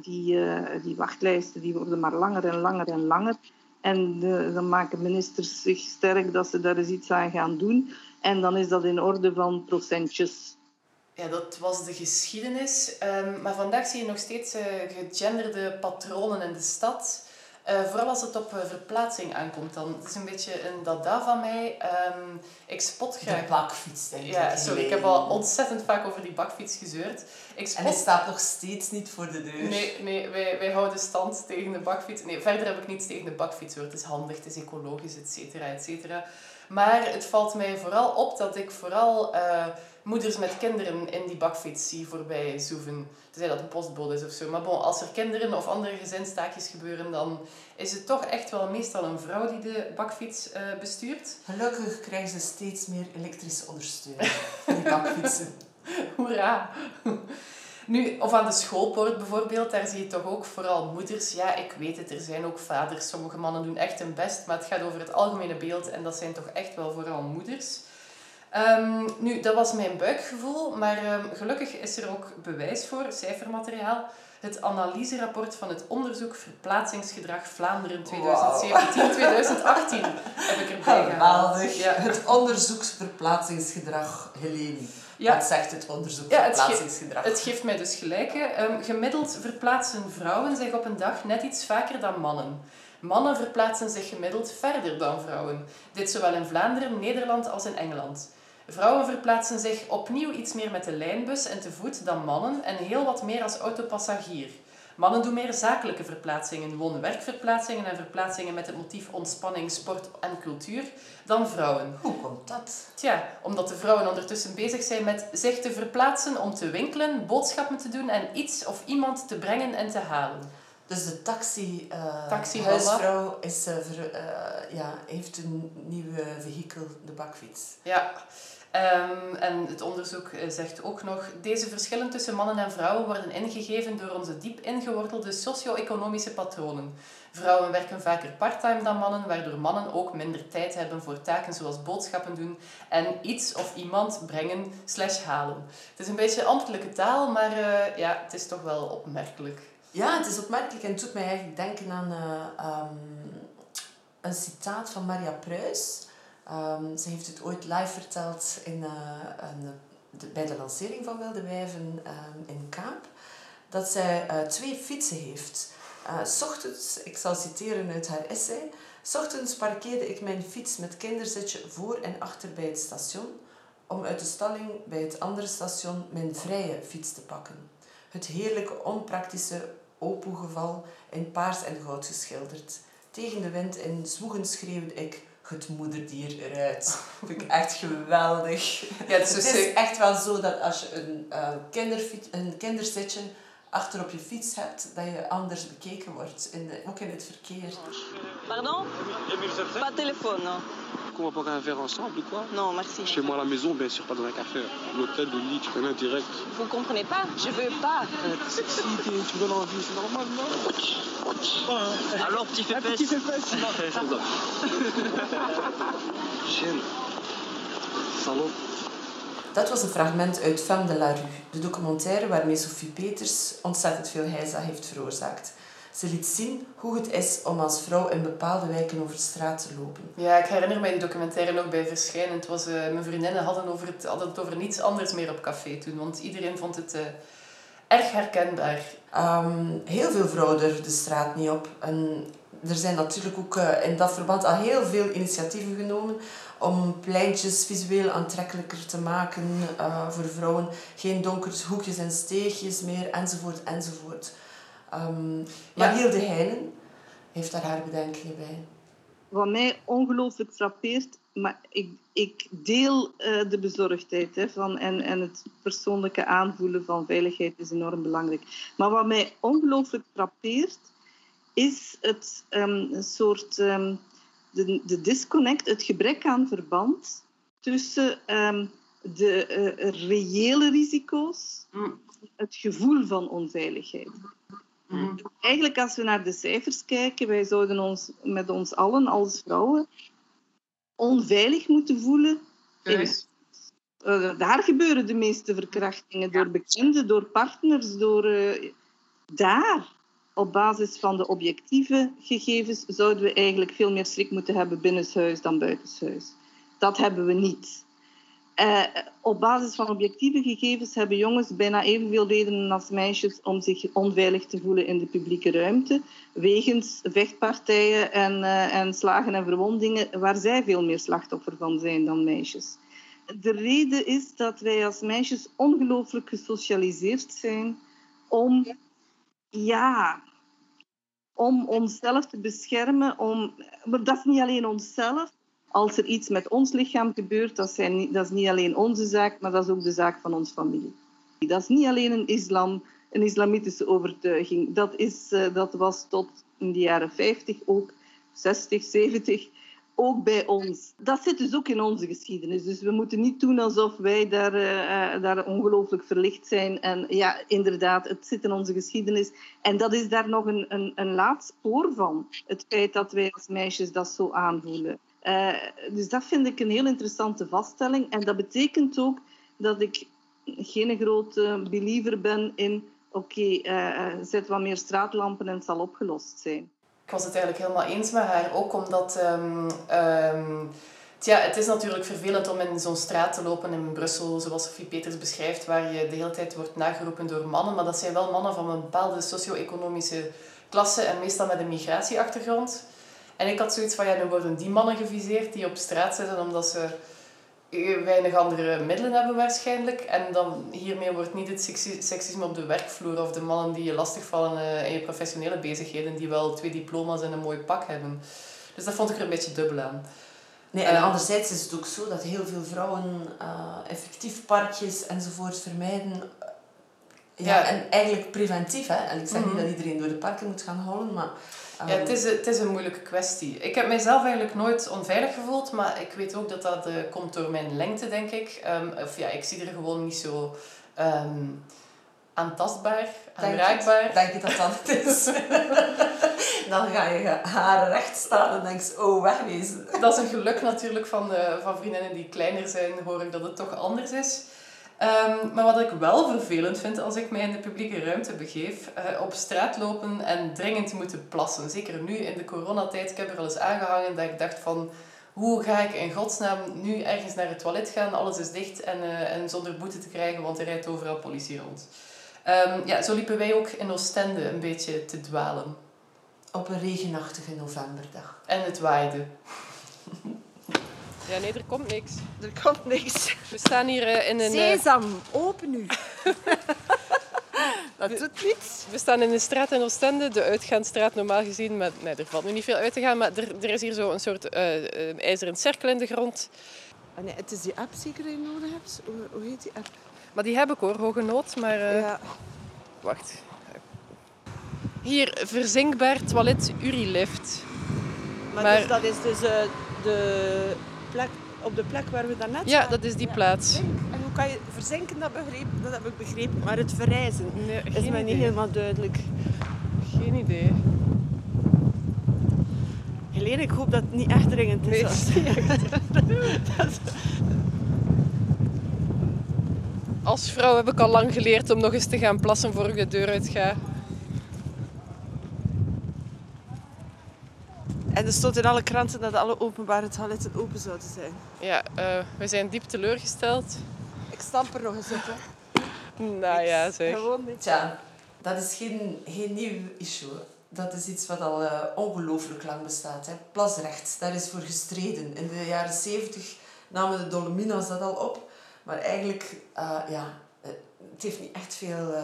Die, die wachtlijsten die worden maar langer en langer en langer. En dan maken ministers zich sterk dat ze daar eens iets aan gaan doen. En dan is dat in orde van procentjes. Ja, dat was de geschiedenis. Um, maar vandaag zie je nog steeds uh, gegenderde patronen in de stad. Uh, vooral als het op uh, verplaatsing aankomt dan. Het is een beetje een dada van mij. Um, ik spot graag... De bakfiets, denk ik. Ja, sorry. Ik heb al ontzettend vaak over die bakfiets gezeurd. Ik spot... En hij staat nog steeds niet voor de deur. Nee, nee wij, wij houden stand tegen de bakfiets. Nee, verder heb ik niets tegen de bakfiets hoor. Het is handig, het is ecologisch, et cetera, et cetera. Maar het valt mij vooral op dat ik vooral uh, moeders met kinderen in die bakfiets zie voorbij zoeven. Tenzij dat een postbode is of zo. Maar bon, als er kinderen of andere gezinstaakjes gebeuren, dan is het toch echt wel meestal een vrouw die de bakfiets uh, bestuurt. Gelukkig krijgen ze steeds meer elektrische ondersteuning die bakfietsen. <laughs> Hoera! Nu, of aan de schoolpoort bijvoorbeeld, daar zie je toch ook vooral moeders. Ja, ik weet het, er zijn ook vaders. Sommige mannen doen echt hun best, maar het gaat over het algemene beeld en dat zijn toch echt wel vooral moeders. Um, nu, dat was mijn buikgevoel, maar um, gelukkig is er ook bewijs voor, cijfermateriaal. Het analyserapport van het onderzoek Verplaatsingsgedrag Vlaanderen 2017-2018 <laughs> heb ik erbij Geweldig. Ja. Het onderzoeksverplaatsingsgedrag, Helene. Ja. Wat zegt het onderzoek ja, verplaatsingsgedrag? Het, geeft mij dus gelijk. Um, gemiddeld verplaatsen vrouwen zich op een dag net iets vaker dan mannen. Mannen verplaatsen zich gemiddeld verder dan vrouwen. Dit zowel in Vlaanderen, Nederland als in Engeland. Vrouwen verplaatsen zich opnieuw iets meer met de lijnbus en te voet dan mannen en heel wat meer als autopassagier. Mannen doen meer zakelijke verplaatsingen, woon-werkverplaatsingen en verplaatsingen met het motief ontspanning, sport en cultuur dan vrouwen. Hoe komt dat? Tja, omdat de vrouwen ondertussen bezig zijn met zich te verplaatsen om te winkelen, boodschappen te doen en iets of iemand te brengen en te halen. Dus de taxi, uh, taxi huisvrouw is, uh, ver, uh, ja, heeft een nieuwe vehikel, de bakfiets. Ja. Um, en het onderzoek eh, zegt ook nog, deze verschillen tussen mannen en vrouwen worden ingegeven door onze diep ingewortelde socio-economische patronen. Vrouwen werken vaker parttime dan mannen, waardoor mannen ook minder tijd hebben voor taken zoals boodschappen doen en iets of iemand brengen slash halen. Het is een beetje ambtelijke taal, maar uh, ja, het is toch wel opmerkelijk. Ja, het is opmerkelijk en het doet mij eigenlijk denken aan uh, um, een citaat van Maria Pruis. Um, ze heeft het ooit live verteld in, een, de, bij de lancering van Wilde Wijven um, in Kaap. Dat zij uh, twee fietsen heeft. Uh, ochtends, ik zal citeren uit haar essay. Ochtends parkeerde ik mijn fiets met kinderzitje voor en achter bij het station. Om uit de stalling bij het andere station mijn vrije fiets te pakken. Het heerlijke, onpraktische opoegeval in paars en goud geschilderd. Tegen de wind in zwoegen schreeuwde ik het moederdier eruit. <laughs> vind ik echt geweldig. Ja, het, is, het is echt wel zo dat als je een, uh, kinderfiets, een kinderzitje achter op je fiets hebt, dat je anders bekeken wordt, in de, ook in het verkeer. Pardon? Pas téléphone. qu'on va boire un verre ensemble ou quoi Non, merci. Chez moi à la maison, bien sûr, pas dans un café. L'hôtel, le lit, tu connais direct. Vous comprenez pas Je veux pas. Euh, si tu donnes envie, c'est normal, non Alors, petit fait Petit. Dat was een fragment uit Femme de la Rue, de documentaire waarmee Sophie Peters ontzettend veel heisa heeft veroorzaakt. Ze liet zien hoe het is om als vrouw in bepaalde wijken over de straat te lopen. Ja, ik herinner mij die documentaire nog bij verschijnen. Het was, uh, mijn vriendinnen hadden, over het, hadden het over niets anders meer op café toen, want iedereen vond het uh, erg herkenbaar. Um, heel veel vrouwen durven de straat niet op. En er zijn natuurlijk ook uh, in dat verband al heel veel initiatieven genomen om pleintjes visueel aantrekkelijker te maken voor vrouwen. Geen donkere hoekjes en steegjes meer, enzovoort, enzovoort. Um, maar ja. Hilde Heijnen heeft daar haar bedenkingen bij. wat mij ongelooflijk frappeert, maar ik, ik deel uh, de bezorgdheid hè, van, en, en het persoonlijke aanvoelen van veiligheid is enorm belangrijk. Maar wat mij ongelooflijk frappeert, is het um, een soort um, de, de disconnect, het gebrek aan verband tussen um, de uh, reële risico's, mm. het gevoel van onveiligheid. Mm. Eigenlijk, als we naar de cijfers kijken, wij zouden ons met ons allen als vrouwen onveilig moeten voelen. Uh, daar gebeuren de meeste verkrachtingen door bekenden, door partners, door uh, daar. Op basis van de objectieve gegevens zouden we eigenlijk veel meer schrik moeten hebben binnenshuis dan buitenshuis. Dat hebben we niet. Uh, op basis van objectieve gegevens hebben jongens bijna evenveel redenen als meisjes om zich onveilig te voelen in de publieke ruimte, wegens vechtpartijen en, uh, en slagen en verwondingen, waar zij veel meer slachtoffer van zijn dan meisjes. De reden is dat wij als meisjes ongelooflijk gesocialiseerd zijn om, ja, om onszelf te beschermen. Om, maar dat is niet alleen onszelf, als er iets met ons lichaam gebeurt, dat, zijn, dat is niet alleen onze zaak, maar dat is ook de zaak van onze familie. Dat is niet alleen een islam, een islamitische overtuiging. Dat, is, uh, dat was tot in de jaren 50 ook, 60, 70, ook bij ons. Dat zit dus ook in onze geschiedenis. Dus we moeten niet doen alsof wij daar, uh, daar ongelooflijk verlicht zijn. En ja, inderdaad, het zit in onze geschiedenis. En dat is daar nog een, een, een laat spoor van. Het feit dat wij als meisjes dat zo aanvoelen. Uh, dus dat vind ik een heel interessante vaststelling. En dat betekent ook dat ik geen grote believer ben in oké, okay, uh, zet wat meer straatlampen en het zal opgelost zijn. Ik was het eigenlijk helemaal eens met haar, ook omdat... Um, tja, het is natuurlijk vervelend om in zo'n straat te lopen in Brussel, zoals Sophie Peters beschrijft, waar je de hele tijd wordt nageroepen door mannen. Maar dat zijn wel mannen van een bepaalde socio-economische klasse en meestal met een migratieachtergrond. En ik had zoiets van, ja, nu worden die mannen geviseerd die op straat zitten omdat ze weinig andere middelen hebben waarschijnlijk. En dan hiermee wordt niet het seksisme op de werkvloer of de mannen die je lastigvallen uh, in je professionele bezigheden, die wel twee diploma's en een mooi pak hebben. Dus dat vond ik er een beetje dubbel aan. Nee, en uh, anderzijds is het ook zo dat heel veel vrouwen uh, effectief parkjes enzovoort vermijden. Ja, en eigenlijk preventief. Hè? En ik zeg niet mhm. dat iedereen door de parken moet gaan holen, maar ja, het is, het is een moeilijke kwestie. Ik heb mijzelf eigenlijk nooit onveilig gevoeld, maar ik weet ook dat dat uh, komt door mijn lengte, denk ik. Um, of ja, ik zie er gewoon niet zo um, aantastbaar, aanraakbaar. Denk je dat dat het is? <laughs> dan ga je haren recht staan en denk je, oh, wegwezen. Dat is een geluk natuurlijk van, de, van vriendinnen die kleiner zijn, hoor ik dat het toch anders is. Um, maar wat ik wel vervelend vind als ik mij in de publieke ruimte begeef, uh, op straat lopen en dringend moeten plassen. Zeker nu in de coronatijd. Ik heb er al eens aangehangen dat ik dacht van, hoe ga ik in godsnaam nu ergens naar het toilet gaan? Alles is dicht en, uh, en zonder boete te krijgen, want er rijdt overal politie rond. Um, ja, zo liepen wij ook in Oostende een beetje te dwalen. Op een regenachtige novemberdag. En het waaide. Ja, nee, er komt niks. Er komt niks. We staan hier uh, in een... Eh, Sesam, open nu. <laughs> Dat doet niets. We staan in een straat in Oostende, de uitgaansstraat normaal gezien. Maar, nee, er valt nu niet veel uit te gaan, maar er, er is hier zo een soort uh, ijzeren cirkel in de grond. Oh nee, het is die app zeker die je nodig hebt? Hoe, hoe heet die app? Maar die heb ik hoor, hoge nood. Maar ja. wacht. Hier, verzinkbaar toilet Urilift. Maar, maar... Dus, dat is dus de plek, op de plek waar we daarnet Ja, dat is die plaats. En hoe kan je verzinken, dat, begrepen, dat heb ik begrepen. Maar het verrijzen nee, is mij niet helemaal duidelijk. Geen idee. Helene, ik hoop dat het niet echt dringend is. Nee, dat... <laughs> Als vrouw heb ik al lang geleerd om nog eens te gaan plassen voor ik de deur uit ga. En er stond in alle kranten dat alle openbare toiletten open zouden zijn. Ja, uh, we zijn diep teleurgesteld. Ik stamp er nog eens op, hè. Nou ja, zeg. Gewoon niet. Tja, dat is geen, geen nieuw issue. Dat is iets wat al uh, ongelooflijk lang bestaat. Hè. Plasrecht, daar is voor gestreden. In de jaren zeventig namen de Dolomina's dat al op. Maar eigenlijk, uh, ja, het heeft niet echt veel...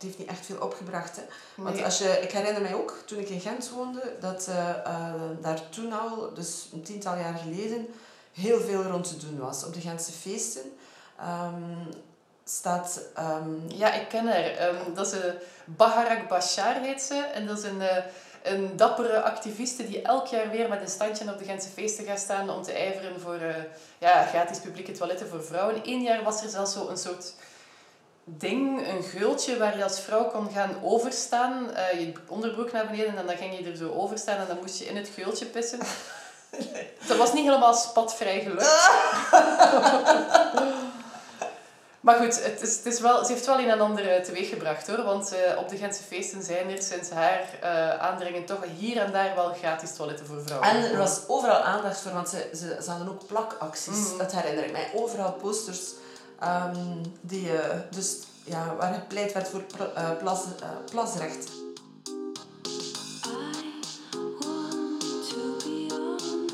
Het heeft niet echt veel opgebracht. Hè. Want Nee. als je, ik herinner mij ook, toen ik in Gent woonde, dat eh, eh, daar toen al, dus een tiental jaar geleden, heel veel rond te doen was. Op de Gentse feesten ehm, staat... ehm, Ja, ik ken haar. Ehm, dat is een Baharak Bashar heet ze. En dat is een, eh, een dappere activiste die elk jaar weer met een standje op de Gentse feesten gaat staan om te ijveren voor eh, ja, gratis publieke toiletten voor vrouwen. Eén jaar was er zelfs zo een soort ding, een geultje waar je als vrouw kon gaan overstaan. Eh, je onderbroek naar beneden en dan ging je er zo overstaan en dan moest je in het geultje pissen. <laughs> Dat was niet helemaal spatvrij gelukt. <laughs> Maar goed, het is, het is wel, ze heeft wel een en ander eh, teweeggebracht hoor. Want eh, op de Gentse feesten zijn er sinds haar aandringen toch hier en daar wel gratis toiletten voor vrouwen. En er was overal aandacht voor, want ze, ze, ze hadden ook plakacties. Mhm. Dat herinner ik mij. Overal posters ehm, die, eh, dus, ja, waar gepleit werd voor pla- eh, plas, eh, plasrecht.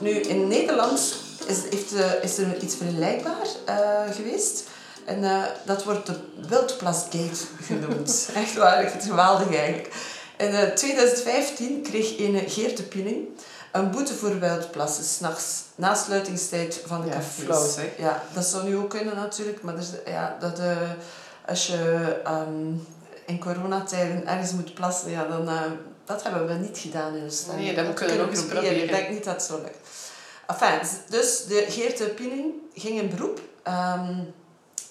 Nu, in Nederland is, heeft, is er iets vergelijkbaar geweest. En dat wordt de Wildplasgate genoemd. <laughs> Echt waar, ik vind het geweldig eigenlijk. In eh, 2015 kreeg een Geert de Pinning een boete voor wildplassen, s'nachts, na sluitingstijd van de Ja, cafés. flauw. Ja, dat zou nu ook kunnen natuurlijk, maar dus, ja, dat, eh, als je ehm, in coronatijden ergens moet plassen, ja, dan, eh, dat hebben we niet gedaan in Oostende. Nee, dat kunnen we nog eens proberen. Ik denk niet dat het zo lukt. Enfin, dus de Geert de ging in beroep. ehm,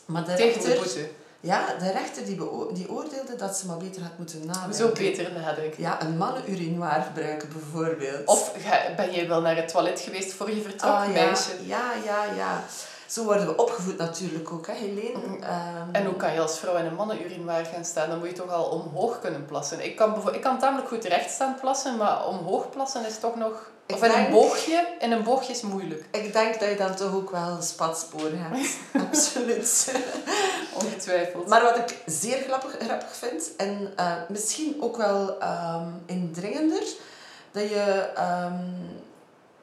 maar de Tegen de rechter, boete. Ja, de rechter die, die oordeelde dat ze maar beter had moeten nadenken. Zo beter nadenken. Ja, een mannenurinoir gebruiken bijvoorbeeld. Of ben je wel naar het toilet geweest voor je vertrok, Ah, ja, meisje? ja, ja, ja. Zo worden we opgevoed natuurlijk ook, hè, Helene. Ehm, En hoe kan je als vrouw in een mannenurinoir gaan staan? Dan moet je toch al omhoog kunnen plassen. Ik kan, ik kan tamelijk goed rechtstaand plassen, maar omhoog plassen is toch nog... Ik Of in een boogje. In een boogje is moeilijk. Ik denk dat je dan toch ook wel spatsporen hebt. <laughs> Absoluut. Ongetwijfeld. Maar wat ik zeer grappig, grappig vind, en eh, misschien ook wel ehm, indringender, dat je, ehm,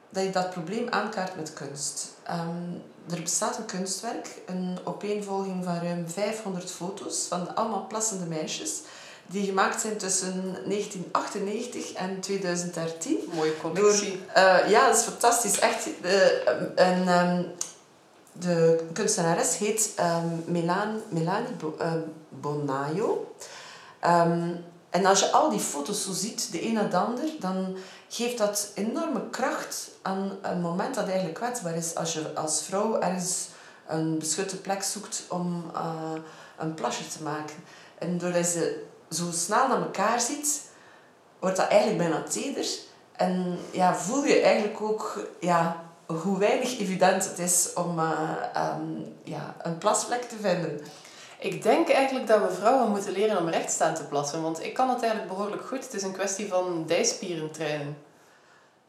dat je dat probleem aankaart met kunst. Ehm, er bestaat een kunstwerk, een opeenvolging van ruim 500 foto's van allemaal plassende meisjes, die gemaakt zijn tussen 1998 en 2013. Mooie collectie. Eh, ja, dat is fantastisch. Echt. eh, en, ehm, de kunstenares heet ehm, Melan, Melanie Bo, eh, Bonaio. Ehm, en als je al die foto's zo ziet, de een na de ander, dan geeft dat enorme kracht aan een moment dat eigenlijk kwetsbaar is. Als je als vrouw ergens een beschutte plek zoekt om eh, een plasje te maken. En doordat je ze zo snel naar elkaar ziet, wordt dat eigenlijk bijna teder. En ja, voel je eigenlijk ook ja, hoe weinig evident het is om eh, ehm, ja, een plasvlek te vinden. Ik denk eigenlijk dat we vrouwen moeten leren om rechtstaan te plassen. Want ik kan het eigenlijk behoorlijk goed. Het is een kwestie van dijspieren trainen.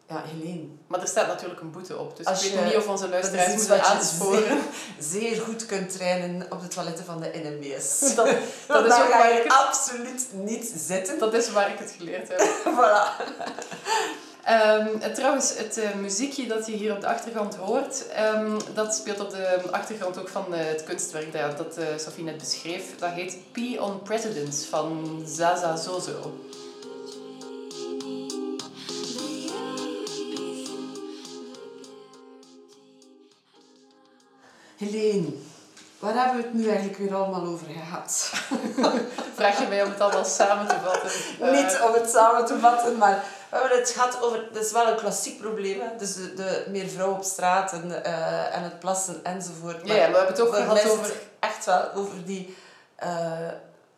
Ja, Helene. Maar er staat natuurlijk een boete op. Dus Als ik weet je- niet of onze luisteraars moeten aansporen. <laughs> zeer goed kunt trainen op de toiletten van de NMBS. <laughs> Dat, dat, is ga waar je ik het, absoluut niet zitten. dat is waar ik het geleerd heb. <laughs> voilà. En trouwens, het eh, muziekje dat je hier op de achtergrond hoort, ehm, dat speelt op de achtergrond ook van eh, het kunstwerk dat, dat eh, Sophie net beschreef. Dat heet Pee on Presidents van Zaza Zozo. Helene, waar hebben we het nu eigenlijk weer allemaal over gehad? <laughs> Vraag je mij om het allemaal samen te vatten? <laughs> Eh, Niet om het samen te vatten, maar we hebben het gehad over... Dat is wel een klassiek probleem, hè? Dus de, de meer vrouwen op straat en, eh, en het plassen enzovoort. ja, ja, we hebben het ook gehad over... echt wel over die eh,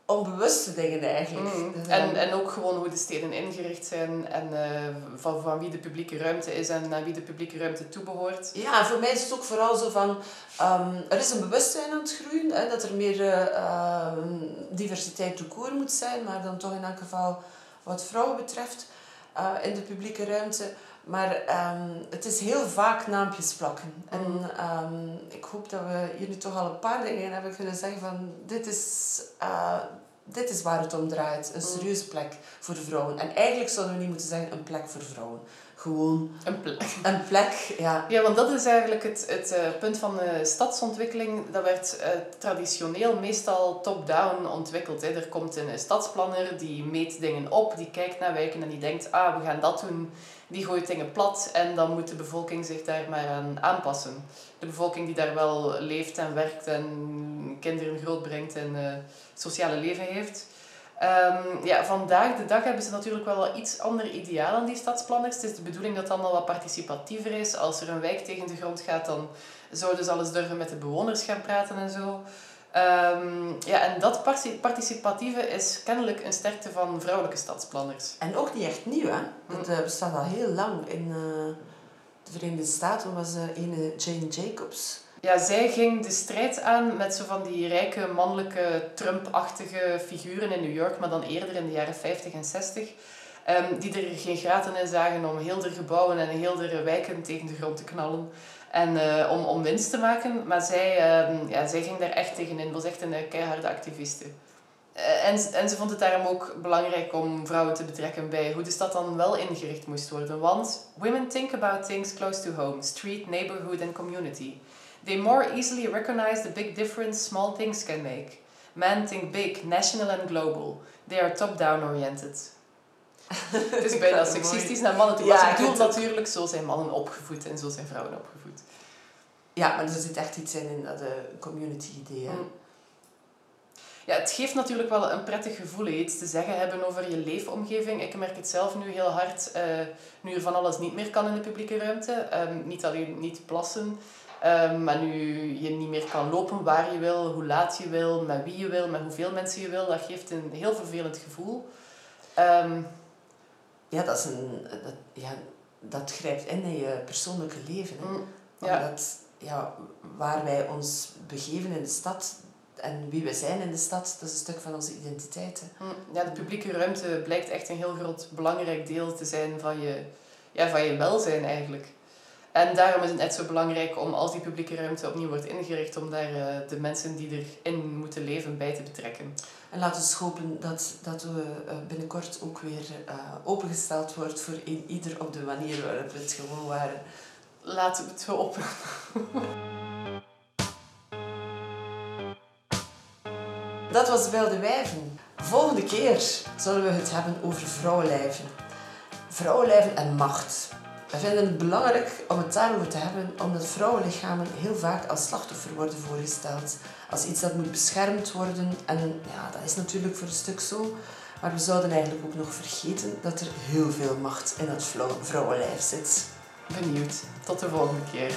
onbewuste dingen eigenlijk. Mm. Dus, En, en ook gewoon hoe de steden ingericht zijn en eh, van, van wie de publieke ruimte is en naar wie de publieke ruimte toebehoort. Ja, voor mij is het ook vooral zo van... ehm, er is een bewustzijn aan het groeien, hè, dat er meer ehm, diversiteit court moet zijn, maar dan toch in elk geval wat vrouwen betreft eh, in de publieke ruimte. Maar ehm, het is heel vaak naampjes plakken. En Mm. ehm, ik hoop dat we hier nu toch al een paar dingen hebben kunnen zeggen van... Dit is, eh, dit is waar het om draait. Een Mm. serieuze plek voor vrouwen. En eigenlijk zouden we niet moeten zeggen een plek voor vrouwen. Gewoon Een plek. een plek. Ja. Ja, want dat is eigenlijk het, het eh, punt van de stadsontwikkeling. Dat werd uh, traditioneel meestal top-down ontwikkeld. Hè. Er komt een stadsplanner, die meet dingen op, die kijkt naar wijken en die denkt, ah, we gaan dat doen. Die gooit dingen plat en dan moet de bevolking zich daar maar aan aanpassen. De bevolking die daar wel leeft en werkt en kinderen grootbrengt en uh, sociale leven heeft. Um, ja, vandaag de dag hebben ze natuurlijk wel een iets ander ideaal aan die stadsplanners. Het is de bedoeling dat het allemaal wat participatiever is. Als er een wijk tegen de grond gaat, dan zouden ze alles durven met de bewoners gaan praten en zo. Um, ja, en dat participatieve is kennelijk een sterkte van vrouwelijke stadsplanners. En ook niet echt nieuw, hè? Dat uh, bestaat al heel lang. In uh, de Verenigde Staten was uh, ene Jane Jacobs ja, zij ging de strijd aan met zo van die rijke, mannelijke, Trump-achtige figuren in New York, maar dan eerder in de jaren 50 en 60. Um, die er geen graten in zagen om heel de gebouwen en heel de wijken tegen de grond te knallen. En uh, om, om winst te maken. Maar zij, um, ja, zij ging daar echt tegenin. was echt een uh, keiharde activiste. Uh, en, en ze vond het daarom ook belangrijk om vrouwen te betrekken bij hoe de stad dan wel ingericht moest worden. Want women think about things close to home, street, neighborhood and community. They more easily recognize the big difference small things can make. Men think big, national and global. They are top-down oriented. <laughs> het is bijna seksistisch naar mannen toe. Ja, ik bedoel natuurlijk, zo zijn mannen opgevoed en zo zijn vrouwen opgevoed. Ja, maar er zit echt iets in, in dat uh, community-idee. Mm. Ja, het geeft natuurlijk wel een prettig gevoel, iets te zeggen hebben over je leefomgeving. Ik merk het zelf nu heel hard, uh, nu er van alles niet meer kan in de publieke ruimte. Um, niet alleen niet plassen, Um, maar nu je niet meer kan lopen waar je wil, hoe laat je wil, met wie je wil, met hoeveel mensen je wil, dat geeft een heel vervelend gevoel. Um, ja, dat, is een, dat, ja, dat grijpt in in je persoonlijke leven. Hè. Mm, ja. Omdat ja, waar wij ons begeven in de stad en wie we zijn in de stad, dat is een stuk van onze identiteit. Hè. Mm, ja, de publieke ruimte blijkt echt een heel groot belangrijk deel te zijn van je, ja, van je welzijn eigenlijk. En daarom is het net zo belangrijk om als die publieke ruimte opnieuw wordt ingericht, om daar uh, de mensen die erin moeten leven bij te betrekken. En laten we hopen dat, dat we uh, binnenkort ook weer uh, opengesteld wordt voor een, ieder op de manier waarop we het gewoon waren. Laten we het hopen. <laughs> dat was Wilde Wijven. Volgende keer zullen we het hebben over vrouwenlijven. Vrouwenlijven en macht. We vinden het belangrijk om het daarover te hebben, omdat vrouwenlichamen heel vaak als slachtoffer worden voorgesteld. Als iets dat moet beschermd worden. En ja, dat is natuurlijk voor een stuk zo. Maar we zouden eigenlijk ook nog vergeten dat er heel veel macht in het vrouwenlijf zit. Benieuwd. Tot de volgende keer.